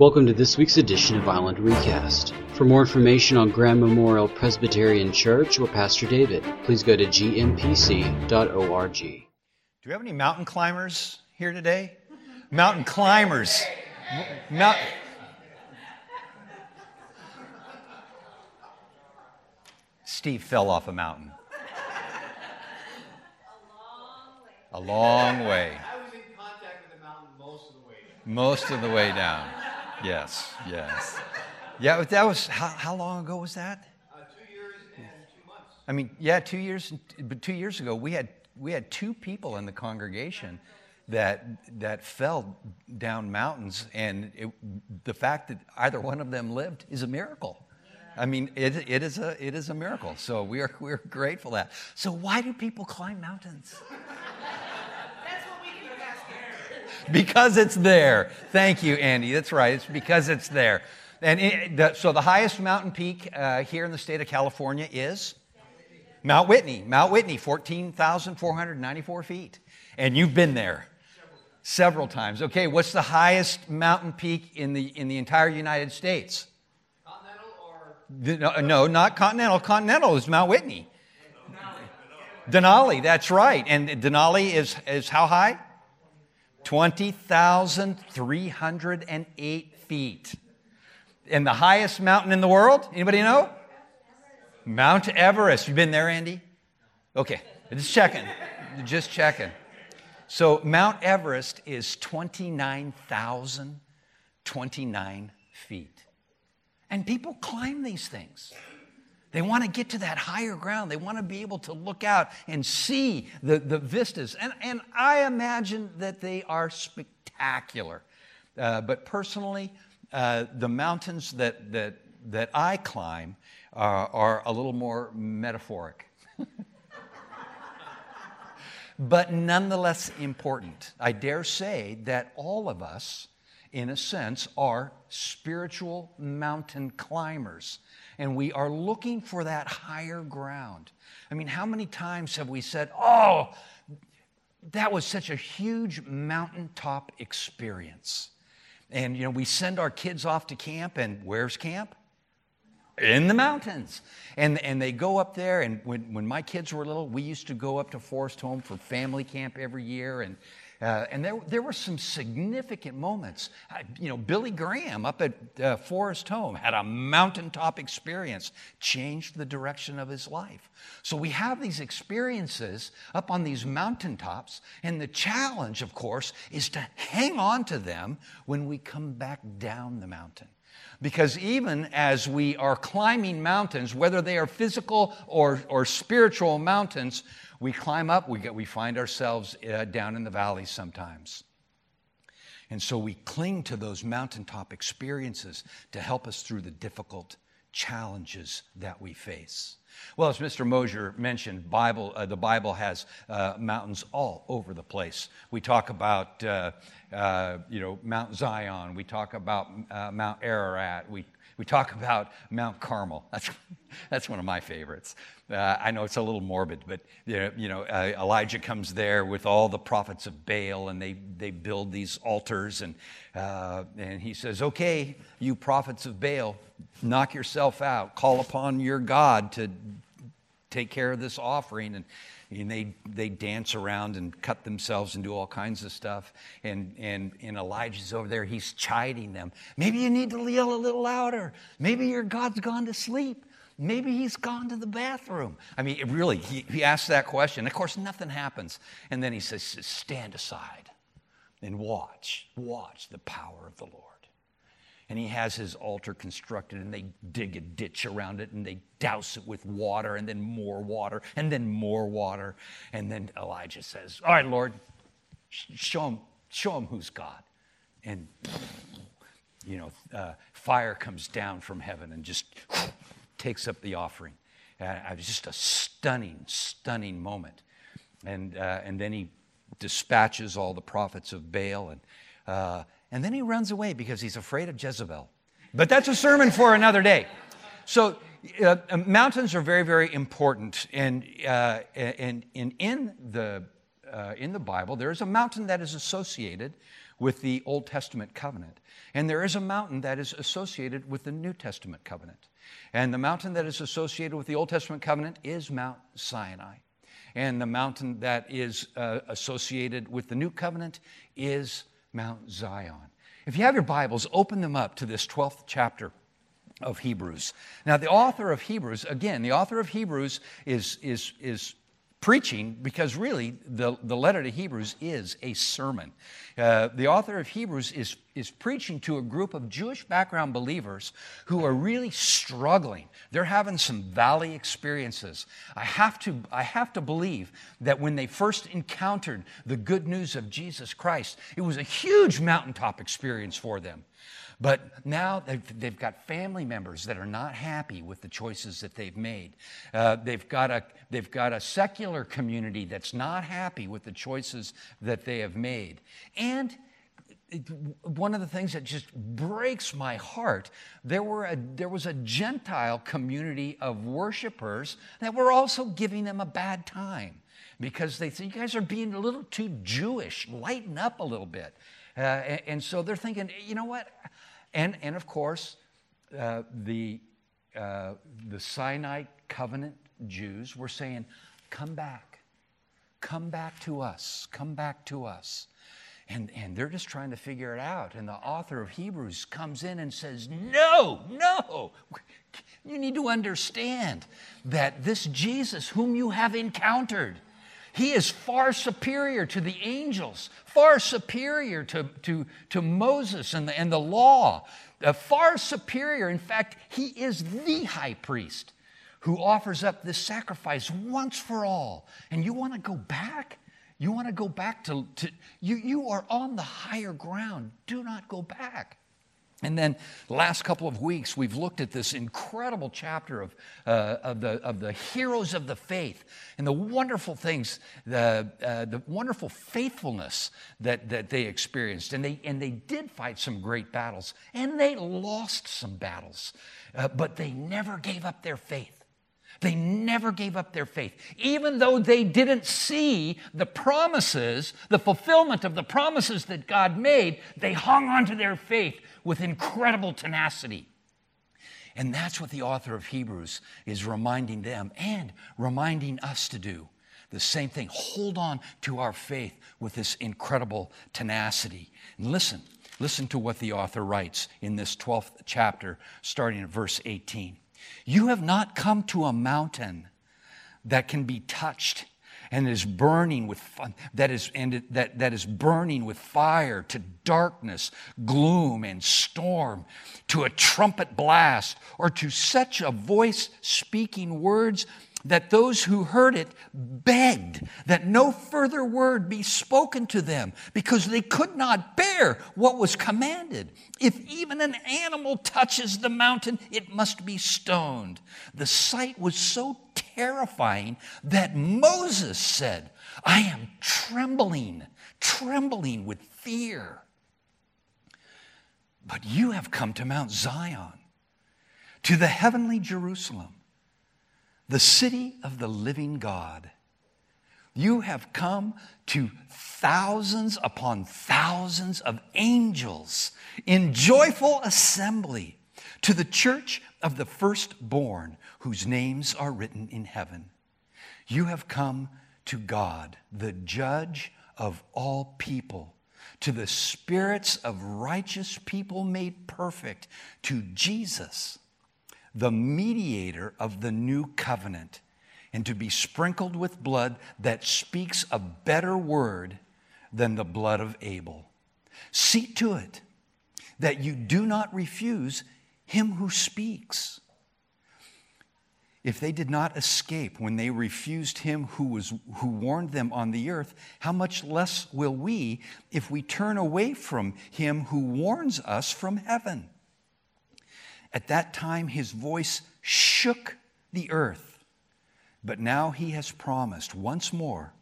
Welcome to this week's edition of Island Recast. For more information on Grand Memorial Presbyterian Church or Pastor David, please go to gmpc.org. Do we have any mountain climbers here today? Mountain climbers. Mount- Steve fell off a mountain. A long way. I was in contact with the mountain most of the way down. Most of the way down. Yes, yes. Yeah, that was, how, how long ago was that? Uh, two years and two months. I mean, yeah, two years, but two years ago, we had, we had two people in the congregation that, that fell down mountains, and it, the fact that either one of them lived is a miracle. I mean, it, it, is a, it is a miracle. So we are, we're grateful for that. So, why do people climb mountains? That's what we can ask here. Because it's there. Thank you, Andy. That's right. It's because it's there. And it, the, so the highest mountain peak uh, here in the state of California is Mount Whitney. Mount Whitney, 14,494 feet. And you've been there several times. Okay, what's the highest mountain peak in the, in the entire United States? Continental or No, no, not Continental. Continental is Mount Whitney. Denali, that's right. And Denali is, is how high? 20,308 feet. And the highest mountain in the world? Anybody know? Mount Everest. You been there, Andy? Okay, just checking. Just checking. So Mount Everest is 29,029 feet. And people climb these things. They want to get to that higher ground. They want to be able to look out and see the, the vistas. And, and I imagine that they are spectacular. Uh, but personally, uh, the mountains that, that, that I climb are, are a little more metaphoric. but nonetheless important. I dare say that all of us, in a sense, are spiritual mountain climbers. And we are looking for that higher ground. I mean, how many times have we said, Oh, that was such a huge mountaintop experience? And, you know, we send our kids off to camp, and where's camp? in the mountains. And, and they go up there, and when, when my kids were little, we used to go up to Forest Home for family camp every year. And, uh, and there, there were some significant moments. I, you know, Billy Graham up at uh, Forest Home had a mountaintop experience, changed the direction of his life. So we have these experiences up on these mountaintops, and the challenge, of course, is to hang on to them when we come back down the mountain. Because even as we are climbing mountains, whether they are physical or, or spiritual mountains, we climb up, we, get, we find ourselves uh, down in the valleys sometimes. And so we cling to those mountaintop experiences to help us through the difficult challenges that we face. Well, as Mr. Mosier mentioned, Bible, uh, the Bible has uh, mountains all over the place. We talk about, uh, uh you know, Mount Zion. We talk about uh, Mount Ararat. We, we talk about Mount Carmel. That's, that's one of my favorites. Uh, I know it's a little morbid, but you know, Elijah comes there with all the prophets of Baal, and they, they build these altars, and, and he says, "Okay, you prophets of Baal, knock yourself out. Call upon your God to take care of this offering. And, and they, they dance around and cut themselves and do all kinds of stuff. And, and, and Elijah's over there, he's chiding them. Maybe you need to yell a little louder. Maybe your God's gone to sleep. Maybe he's gone to the bathroom. I mean, really, he, he asks that question. Of course, nothing happens. And then he says, Stand aside and watch, watch the power of the Lord and he has his altar constructed and they dig a ditch around it and they douse it with water and then more water and then more water. And then elijah says all right lord show him show him who's god. And you know uh, fire comes down from heaven and just takes up the offering. Uh, it was just a stunning stunning moment. And uh, and then he dispatches all the prophets of baal and uh, and then he runs away because he's afraid of Jezebel. But that's a sermon for another day. So, uh, mountains are very, very important. And, uh, and, and in, the, uh, in the Bible, there is a mountain that is associated with the Old Testament covenant. And there is a mountain that is associated with the New Testament covenant. And the mountain that is associated with the Old Testament covenant is Mount Sinai. And the mountain that is uh, associated with the New Covenant is Mount Zion. If you have your Bibles, open them up to this 12th chapter of Hebrews. Now, the author of Hebrews, again, the author of Hebrews is, is, is preaching because really the, the letter to Hebrews is a sermon. Uh, the author of Hebrews is, is preaching to a group of Jewish background believers who are really struggling. They're having some valley experiences. I have to, I have to believe that when they first encountered the good news of Jesus Christ, it was a huge mountaintop experience for them. But now they've, they've, got family members that are not happy with the choices that they've made. Uh, they've, got a, they've got a secular community that's not happy with the choices that they have made. And one of the things that just breaks my heart, there, were a, there was a Gentile community of worshipers that were also giving them a bad time because they think you guys are being a little too Jewish, lighten up a little bit. Uh, and, and, so they're thinking, you know what? And, and of course, uh, the, uh, the Sinai covenant Jews were saying, Come back. Come back to us. Come back to us. And, and they're just trying to figure it out. And the author of Hebrews comes in and says, No, no. You need to understand that this Jesus, whom you have encountered, he is far superior to the angels, far superior to, to, to Moses and the, and the law, uh, far superior. In fact, he is the high priest who offers up this sacrifice once for all. And you want to go back? You want to go back to, to you, you are on the higher ground. Do not go back. And then, last couple of weeks, we've looked at this incredible chapter of, uh, of, the, of the heroes of the faith and the wonderful things, the, uh, the wonderful faithfulness that, that they experienced. And they, and they did fight some great battles, and they lost some battles, uh, but they never gave up their faith. They never gave up their faith. Even though they didn't see the promises, the fulfillment of the promises that God made, they hung on to their faith with incredible tenacity. And that's what the author of Hebrews is reminding them and reminding us to do. The same thing. Hold on to our faith with this incredible tenacity. And listen, listen to what the author writes in this 12th chapter, starting at verse 18. You have not come to a mountain that can be touched and is burning with that is and that, that is burning with fire to darkness gloom and storm to a trumpet blast or to such a voice speaking words that those who heard it begged that no further word be spoken to them because they could not bear what was commanded. If even an animal touches the mountain, it must be stoned. The sight was so terrifying that Moses said, I am trembling, trembling with fear. But you have come to Mount Zion, to the heavenly Jerusalem the city of the living God. You have come to thousands upon thousands of angels in joyful assembly to the church of the firstborn whose names are written in heaven. You have come to God, the judge of all people, to the spirits of righteous people made perfect, to Jesus the mediator of the new covenant, and to be sprinkled with blood that speaks a better word than the blood of Abel. See to it that you do not refuse him who speaks. If they did not escape when they refused him who, was, who warned them on the earth, how much less will we if we turn away from him who warns us from heaven? At that time, his voice shook the earth. But now he has promised once more,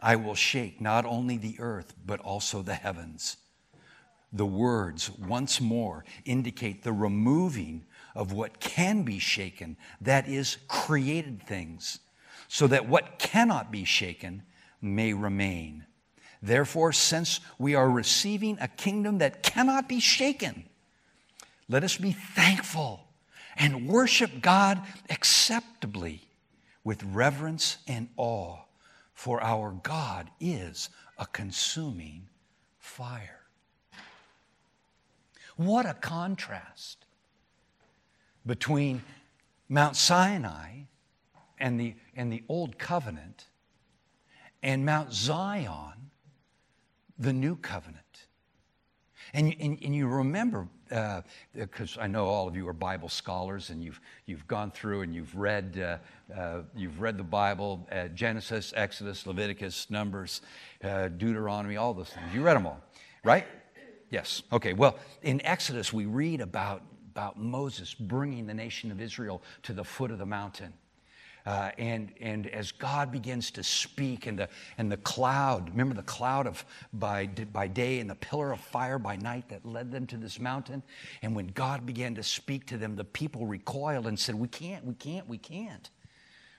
I will shake not only the earth, but also the heavens. The words once more indicate the removing of what can be shaken, that is, created things, so that what cannot be shaken may remain. Therefore, since we are receiving a kingdom that cannot be shaken, let us be thankful and worship God acceptably with reverence and awe, for our God is a consuming fire. What a contrast between Mount Sinai and the, and the Old Covenant and Mount Zion, the New Covenant. And, and, and you remember, because uh, I know all of you are Bible scholars and you've, you've gone through and you've read, uh, uh, you've read the Bible uh, Genesis, Exodus, Leviticus, Numbers, uh, Deuteronomy, all those things. You read them all, right? Yes. Okay. Well, in Exodus, we read about, about Moses bringing the nation of Israel to the foot of the mountain. Uh, and, and as God begins to speak, and the, and the cloud, remember the cloud of by, by day and the pillar of fire by night that led them to this mountain? And when God began to speak to them, the people recoiled and said, We can't, we can't, we can't.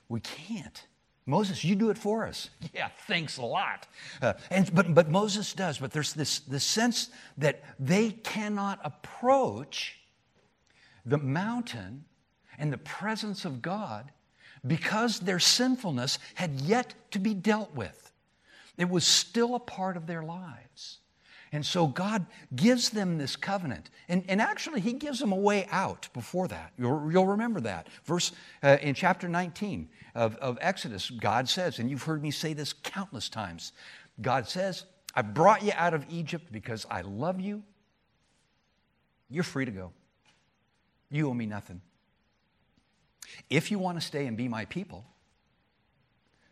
We can't. Moses, you do it for us. Yeah, thanks a lot. Uh, and, but, but Moses does, but there's this, this sense that they cannot approach the mountain and the presence of God because their sinfulness had yet to be dealt with. It was still a part of their lives. And so God gives them this covenant. And, and actually, He gives them a way out before that. You'll, you'll remember that. Verse uh, in chapter 19 of, of Exodus, God says, and you've heard me say this countless times God says, I brought you out of Egypt because I love you. You're free to go. You owe me nothing. If you want to stay and be my people,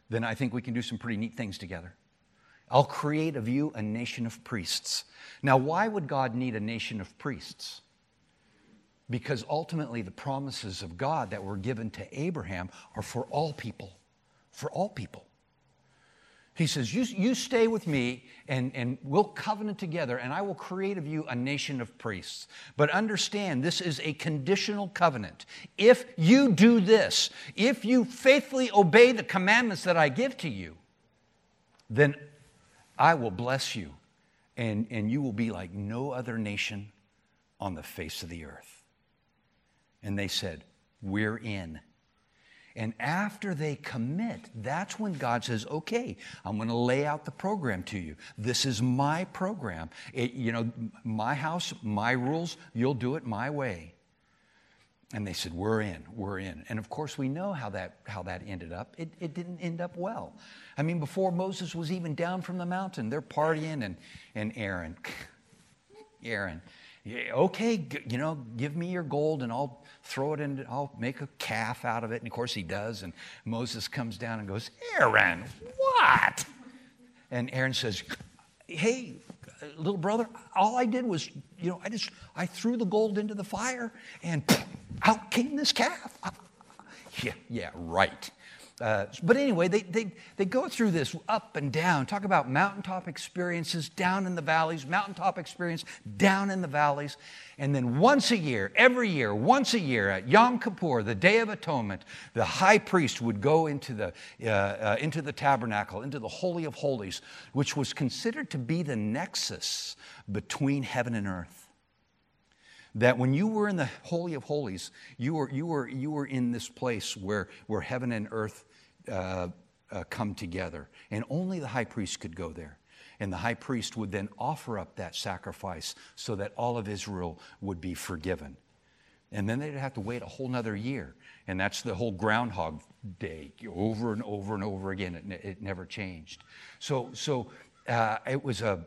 then I think we can do some pretty neat things together. I'll create of you a nation of priests. Now, why would God need a nation of priests? Because ultimately, the promises of God that were given to Abraham are for all people. For all people. He says, You, you stay with me and, and we'll covenant together, and I will create of you a nation of priests. But understand, this is a conditional covenant. If you do this, if you faithfully obey the commandments that I give to you, then I will bless you, and, and you will be like no other nation on the face of the earth. And they said, We're in. And after they commit, that's when God says, okay, I'm going to lay out the program to you. This is my program. It, you know, my house, my rules, you'll do it my way. And they said, we're in, we're in. And of course, we know how that, how that ended up. It, it didn't end up well. I mean, before Moses was even down from the mountain, they're partying, and, and Aaron, Aaron, okay, you know, give me your gold and I'll throw it in, I'll make a calf out of it. And of course he does. And Moses comes down and goes, Aaron, what? And Aaron says, hey, little brother, all I did was, you know, I just, I threw the gold into the fire and out came this calf. Yeah, yeah, right. Uh, but anyway, they, they, they go through this up and down. Talk about mountaintop experiences down in the valleys, mountaintop experience down in the valleys. And then once a year, every year, once a year at Yom Kippur, the Day of Atonement, the high priest would go into the, uh, uh, into the tabernacle, into the Holy of Holies, which was considered to be the nexus between heaven and earth that when you were in the Holy of Holies, you were, you were, you were in this place where, where heaven and earth uh, uh, come together. And only the high priest could go there. And the high priest would then offer up that sacrifice so that all of Israel would be forgiven. And then they'd have to wait a whole nother year. And that's the whole Groundhog Day, over and over and over again. It, it never changed. So, so uh, it, was a,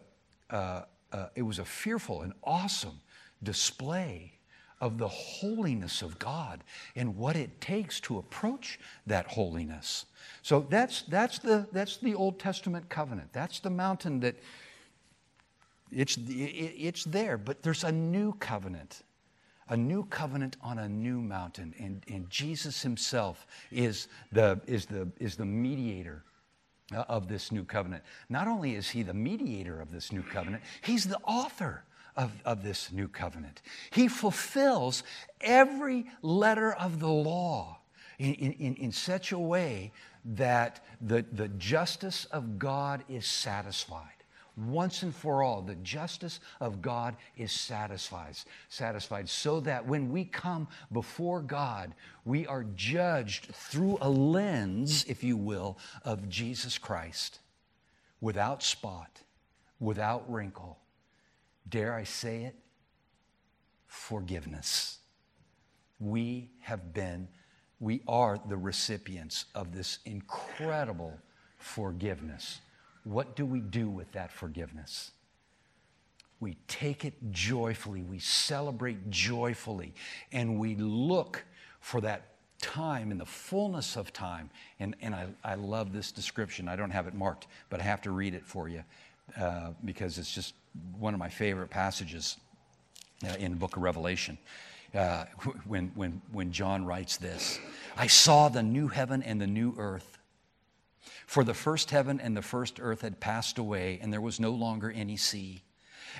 uh, uh, it was a fearful and awesome display of the holiness of God and what it takes to approach that holiness. So that's, that's, the, that's the Old Testament covenant. That's the mountain that it's, it's there, but there's a new covenant. A new covenant on a new mountain. And, and Jesus himself is the, is, the, is the mediator of this new covenant. Not only is he the mediator of this new covenant, he's the author of, of this new covenant. He fulfills every letter of the law in, in, in such a way that the, the justice of God is satisfied. once and for all. The justice of God is satisfied, satisfied so that when we come before God, we are judged through a lens, if you will, of Jesus Christ, without spot, without wrinkle. Dare I say it? Forgiveness. We have been, we are the recipients of this incredible forgiveness. What do we do with that forgiveness? We take it joyfully, we celebrate joyfully, and we look for that time in the fullness of time. And, and I, I love this description. I don't have it marked, but I have to read it for you uh, because it's just one of my favorite passages uh, in the book of Revelation. Uh, when, when, when John writes this I saw the new heaven and the new earth. For the first heaven and the first earth had passed away, and there was no longer any sea.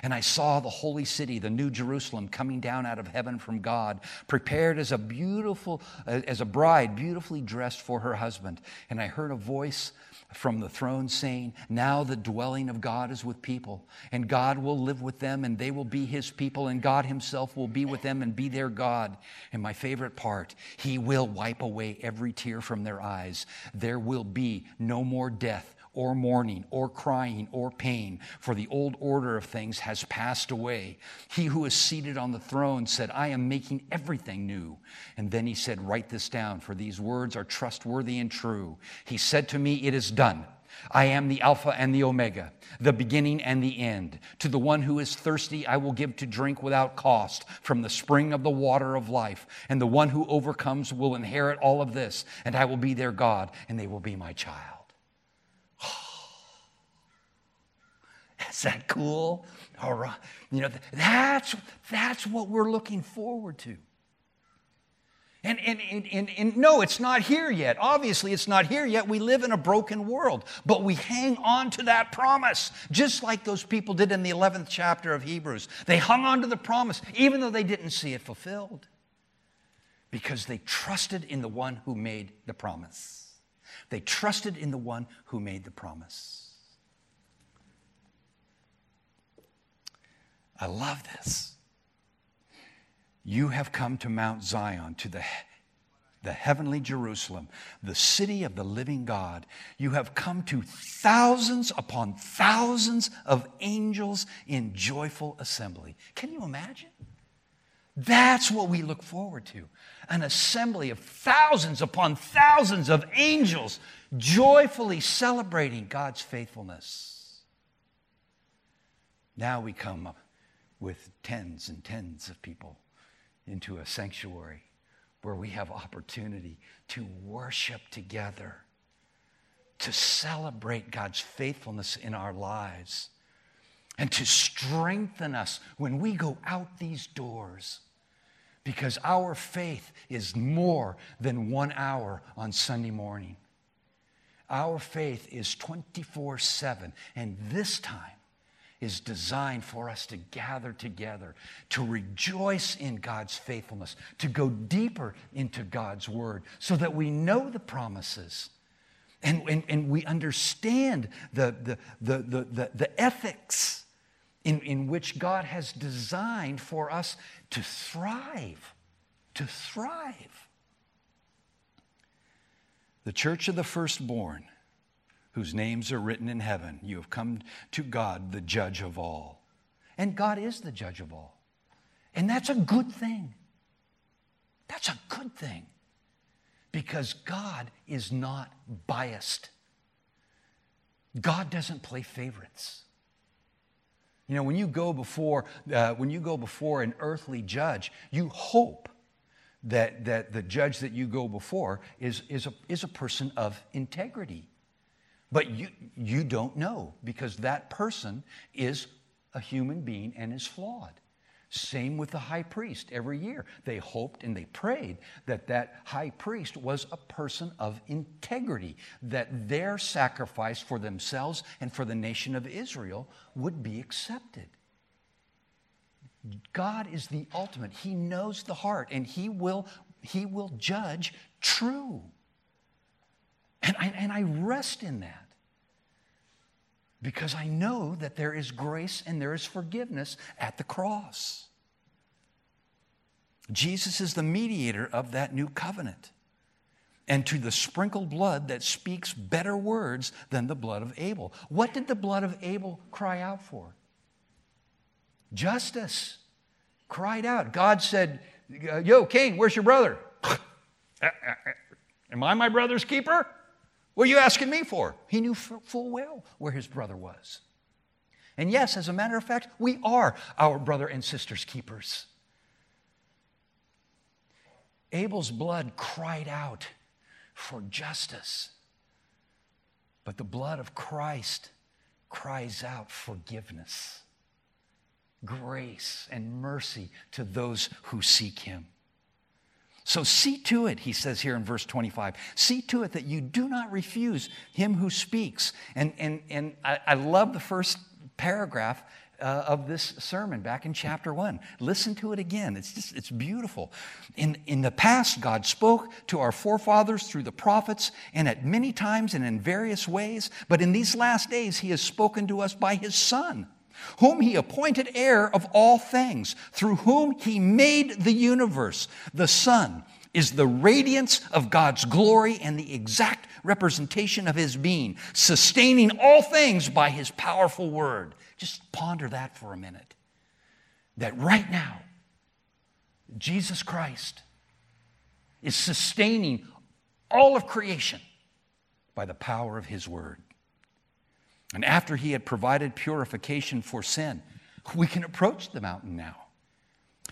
And I saw the holy city, the new Jerusalem, coming down out of heaven from God, prepared as a beautiful, uh, as a bride, beautifully dressed for her husband. And I heard a voice from the throne saying, Now the dwelling of God is with people, and God will live with them, and they will be his people, and God himself will be with them and be their God. And my favorite part, he will wipe away every tear from their eyes. There will be no more death or mourning or crying or pain, for the old order of things has passed away. He who is seated on the throne said, I am making everything new. And then he said, Write this down, for these words are trustworthy and true. He said to me, It is done. I am the Alpha and the Omega, the beginning and the end. To the one who is thirsty, I will give to drink without cost from the spring of the water of life. And the one who overcomes will inherit all of this, and I will be their God, and they will be my child. Is that cool? All right. You know, that's, that's what we're looking forward to. And, and, and, and, and, no, it's not here yet. Obviously, it's not here yet. We live in a broken world, but we hang on to that promise, just like those people did in the 11th chapter of Hebrews. They hung on to the promise, even though they didn't see it fulfilled, because they trusted in the one who made the promise. They trusted in the one who made the promise. I love this. You have come to Mount Zion, to the, the heavenly Jerusalem, the city of the living God. You have come to thousands upon thousands of angels in joyful assembly. Can you imagine? That's what we look forward to an assembly of thousands upon thousands of angels joyfully celebrating God's faithfulness. Now we come with tens and tens of people into a sanctuary where we have opportunity to worship together, to celebrate God's faithfulness in our lives, and to strengthen us when we go out these doors. Because our faith is more than one hour on Sunday morning. Our faith is 24 7. And this time, is designed for us to gather together, to rejoice in God's faithfulness, to go deeper into God's word so that we know the promises and, and, and we understand the, the, the, the, the, the ethics in, in which God has designed for us to thrive, to thrive. The church of the firstborn whose names are written in heaven. You have come to God, the judge of all. And God is the judge of all. And that's a good thing. That's a good thing. Because God is not biased. God doesn't play favorites. You know, when you go before, uh, when you go before an earthly judge, you hope that, that the judge that you go before is, is, a, is a person of integrity but you, you don't know because that person is a human being and is flawed. Same with the high priest every year. They hoped and they prayed that that high priest was a person of integrity, that their sacrifice for themselves and for the nation of Israel would be accepted. God is the ultimate. He knows the heart and he will, he will judge true. And I, and I rest in that. because I know that there is grace and there is forgiveness at the cross. Jesus is the mediator of that new covenant. And to the sprinkled blood that speaks better words than the blood of Abel. What did the blood of Abel cry out for? Justice. Cried out. God said, Yo, Cain, where's your brother? Am I my brother's keeper? What are you asking me for? He knew full well where his brother was. And yes, as a matter of fact, we are our brother and sister's keepers. Abel's blood cried out for justice, but the blood of Christ cries out forgiveness, grace, and mercy to those who seek him. So see to it, he says here in verse 25, see to it that you do not refuse him who speaks. And, and, and I, I love the first paragraph uh, of this sermon back in chapter one. Listen to it again. It's just, it's beautiful. In, in the past, God spoke to our forefathers through the prophets and at many times and in various ways. But in these last days, he has spoken to us by his son whom he appointed heir of all things, through whom he made the universe. The Son is the radiance of God's glory and the exact representation of his being, sustaining all things by his powerful word. Just ponder that for a minute. That right now, Jesus Christ is sustaining all of creation by the power of his word. And after he had provided purification for sin, we can approach the mountain now.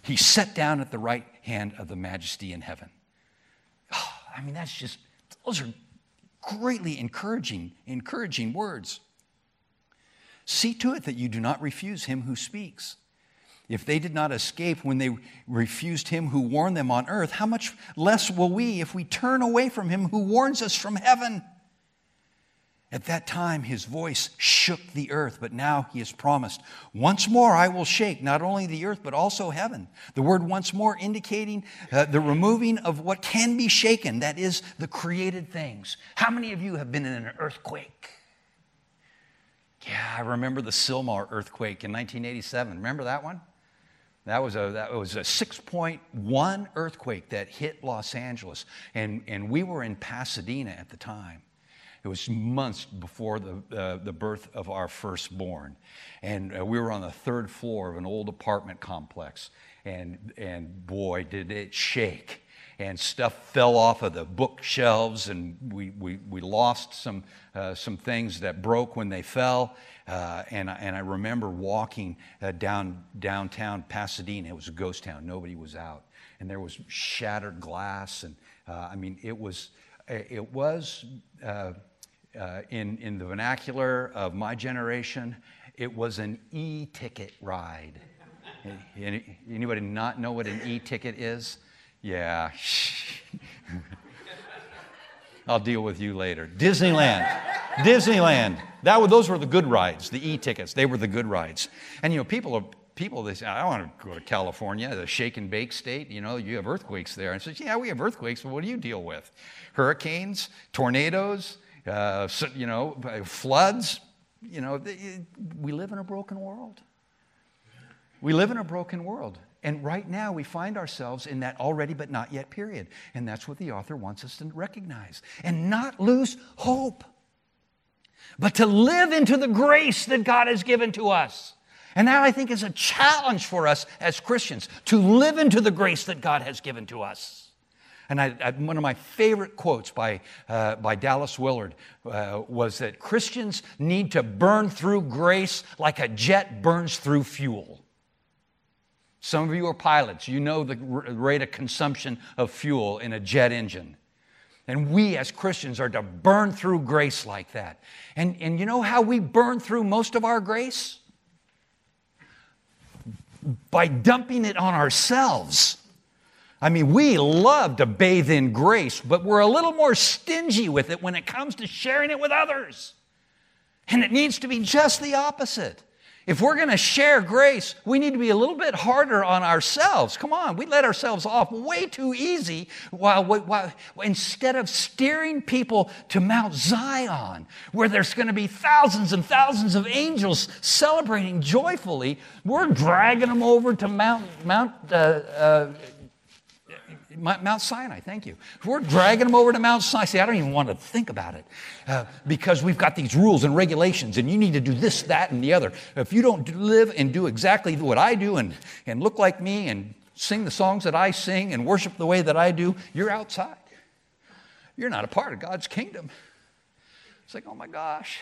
He sat down at the right hand of the majesty in heaven. Oh, I mean, that's just, those are greatly encouraging, encouraging words. See to it that you do not refuse him who speaks. If they did not escape when they refused him who warned them on earth, how much less will we if we turn away from him who warns us from heaven? At that time, his voice shook the earth, but now he has promised, Once more I will shake not only the earth, but also heaven. The word once more indicating uh, the removing of what can be shaken, that is, the created things. How many of you have been in an earthquake? Yeah, I remember the Sylmar earthquake in 1987. Remember that one? That was a, that was a 6.1 earthquake that hit Los Angeles. And, and we were in Pasadena at the time. It was months before the, uh, the birth of our firstborn. And uh, we were on the third floor of an old apartment complex. And, and boy, did it shake. And stuff fell off of the bookshelves, and we, we, we lost some, uh, some things that broke when they fell. Uh, and, and I remember walking uh, down downtown Pasadena. It was a ghost town, nobody was out. And there was shattered glass. And uh, I mean, it was, it was uh, in, in the vernacular of my generation, it was an e ticket ride. Any, anybody not know what an e ticket is? Yeah. I'll deal with you later. Disneyland. Disneyland. That those were the good rides, the e tickets. They were the good rides. And you know, people are people they say, I want to go to California, the shake and bake state. You know, you have earthquakes there. And says, Yeah, we have earthquakes, but what do you deal with? Hurricanes, tornadoes, uh, you know, floods. You know, we live in a broken world. We live in a broken world. And right now, we find ourselves in that already but not yet period. And that's what the author wants us to recognize and not lose hope, but to live into the grace that God has given to us. And that, I think, is a challenge for us as Christians to live into the grace that God has given to us. And I, I, one of my favorite quotes by, uh, by Dallas Willard uh, was that Christians need to burn through grace like a jet burns through fuel. Some of you are pilots. You know the rate of consumption of fuel in a jet engine. And we as Christians are to burn through grace like that. And, and you know how we burn through most of our grace? By dumping it on ourselves. I mean, we love to bathe in grace, but we're a little more stingy with it when it comes to sharing it with others. And it needs to be just the opposite. If we're going to share grace, we need to be a little bit harder on ourselves. Come on, we let ourselves off way too easy while, while, instead of steering people to Mount Zion, where there's going to be thousands and thousands of angels celebrating joyfully, we're dragging them over to Mount, Mount uh, uh, Mount Sinai, thank you. We're dragging them over to Mount Sinai, see, I don't even want to think about it uh, because we've got these rules and regulations, and you need to do this, that, and the other. If you don't live and do exactly what I do and, and look like me and sing the songs that I sing and worship the way that I do, you're outside. You're not a part of God's kingdom. It's like, oh my gosh.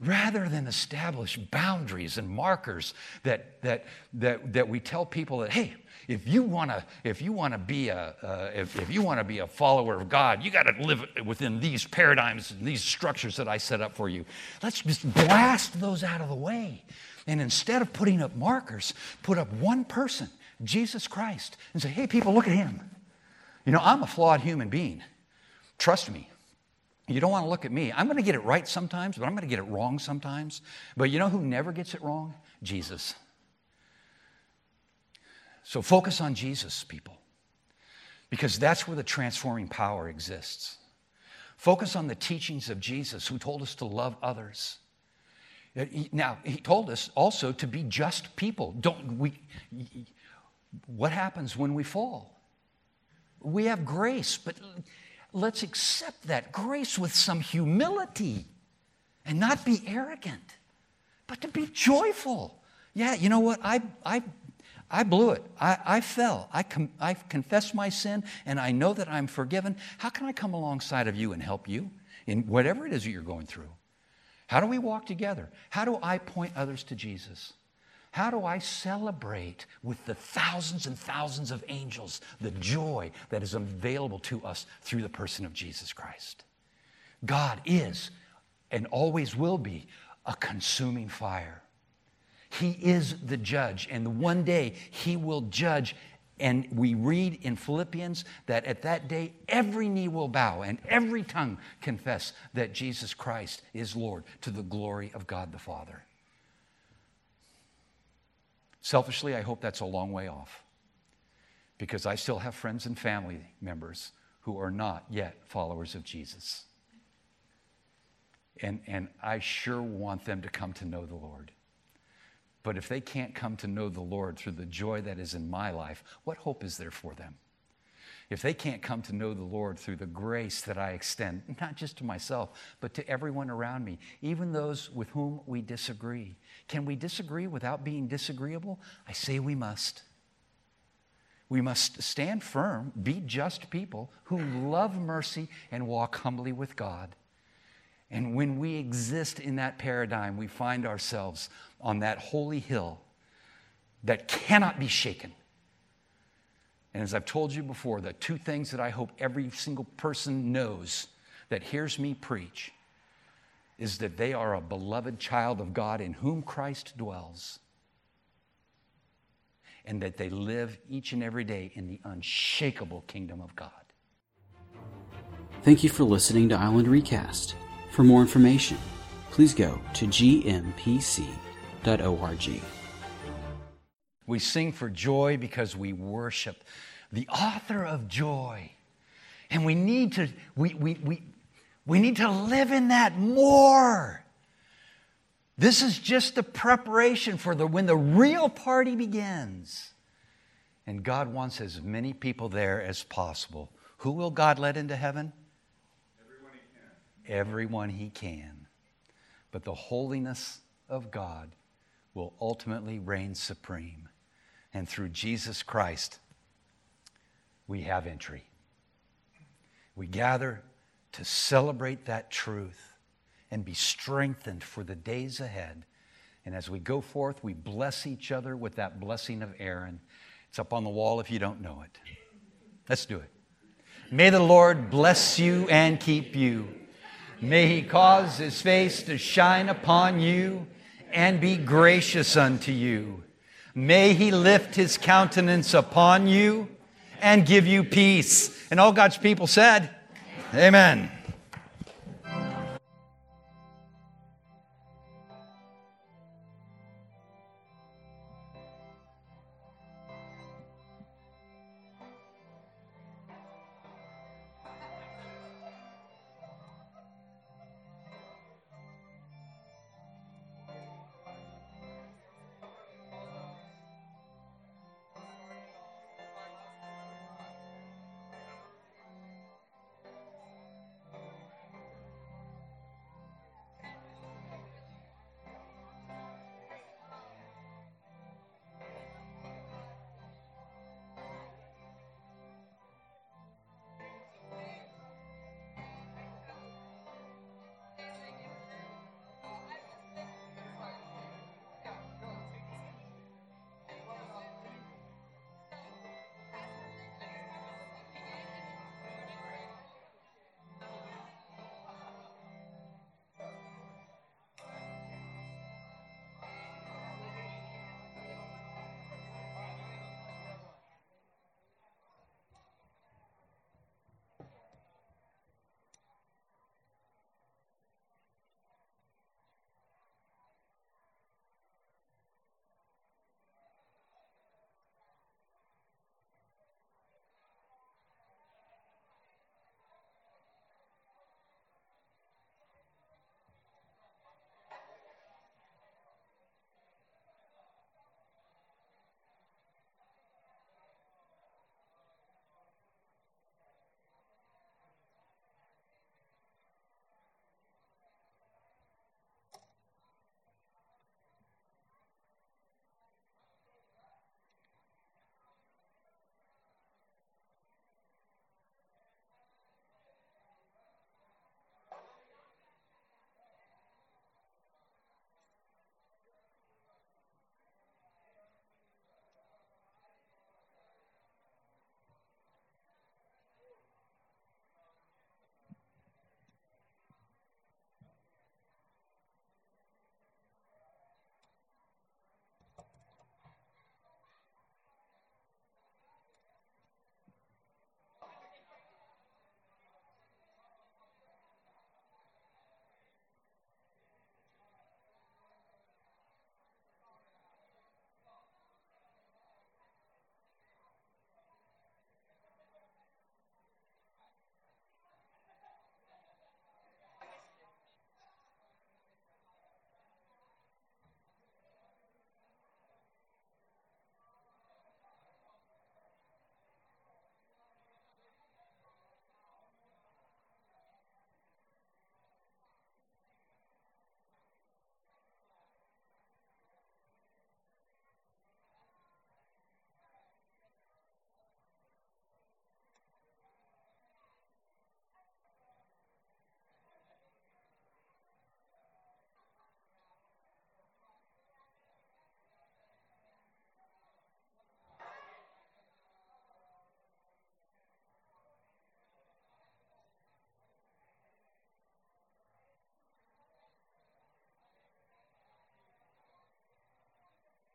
Rather than establish boundaries and markers that, that, that, that we tell people that, hey, if you want to if you want to be a uh, if, if you want to be a follower of god you got to live within these paradigms and these structures that i set up for you. Let's just blast those out of the way. And instead of putting up markers put up one person jesus christ and say hey people look at him. You know i'm a flawed human being. Trust me. You don't want to look at me. I'm going to get it right sometimes but i'm going to get it wrong sometimes. But you know who never gets it wrong? Jesus so focus on Jesus, people, because that's where the transforming power exists. Focus on the teachings of Jesus, who told us to love others. Uh, now, he told us also to be just people. Don't we? What happens when we fall? We have grace, but let's accept that grace with some humility and not be arrogant, but to be joyful. Yeah, you know what? I, I I blew it. I, I fell. I, com- I confess my sin and I know that I'm forgiven. How can I come alongside of you and help you in whatever it is that you're going through? How do we walk together? How do I point others to Jesus? How do I celebrate with the thousands and thousands of angels the joy that is available to us through the person of Jesus Christ? God is and always will be a consuming fire. He is the judge, and one day he will judge. And we read in Philippians that at that day every knee will bow and every tongue confess that Jesus Christ is Lord to the glory of God the Father. Selfishly, I hope that's a long way off because I still have friends and family members who are not yet followers of Jesus. And, and I sure want them to come to know the Lord. But if they can't come to know the Lord through the joy that is in my life, what hope is there for them? If they can't come to know the Lord through the grace that I extend, not just to myself, but to everyone around me, even those with whom we disagree. Can we disagree without being disagreeable? I say we must. We must stand firm, be just people who love mercy and walk humbly with God. And when we exist in that paradigm, we find ourselves on that holy hill that cannot be shaken. And as I've told you before, the two things that I hope every single person knows that hears me preach is that they are a beloved child of God in whom Christ dwells, and that they live each and every day in the unshakable kingdom of God. Thank you for listening to Island Recast. For more information, please go to gmpc.org. We sing for joy because we worship the author of joy. And we need to, we, we, we, we need to live in that more. This is just the preparation for the when the real party begins. And God wants as many people there as possible. Who will God let into heaven? Everyone he can. But the holiness of God will ultimately reign supreme. And through Jesus Christ, we have entry. We gather to celebrate that truth and be strengthened for the days ahead. And as we go forth, we bless each other with that blessing of Aaron. It's up on the wall if you don't know it. Let's do it. May the Lord bless you and keep you. May he cause his face to shine upon you and be gracious unto you. May he lift his countenance upon you and give you peace. And all God's people said, Amen. Amen.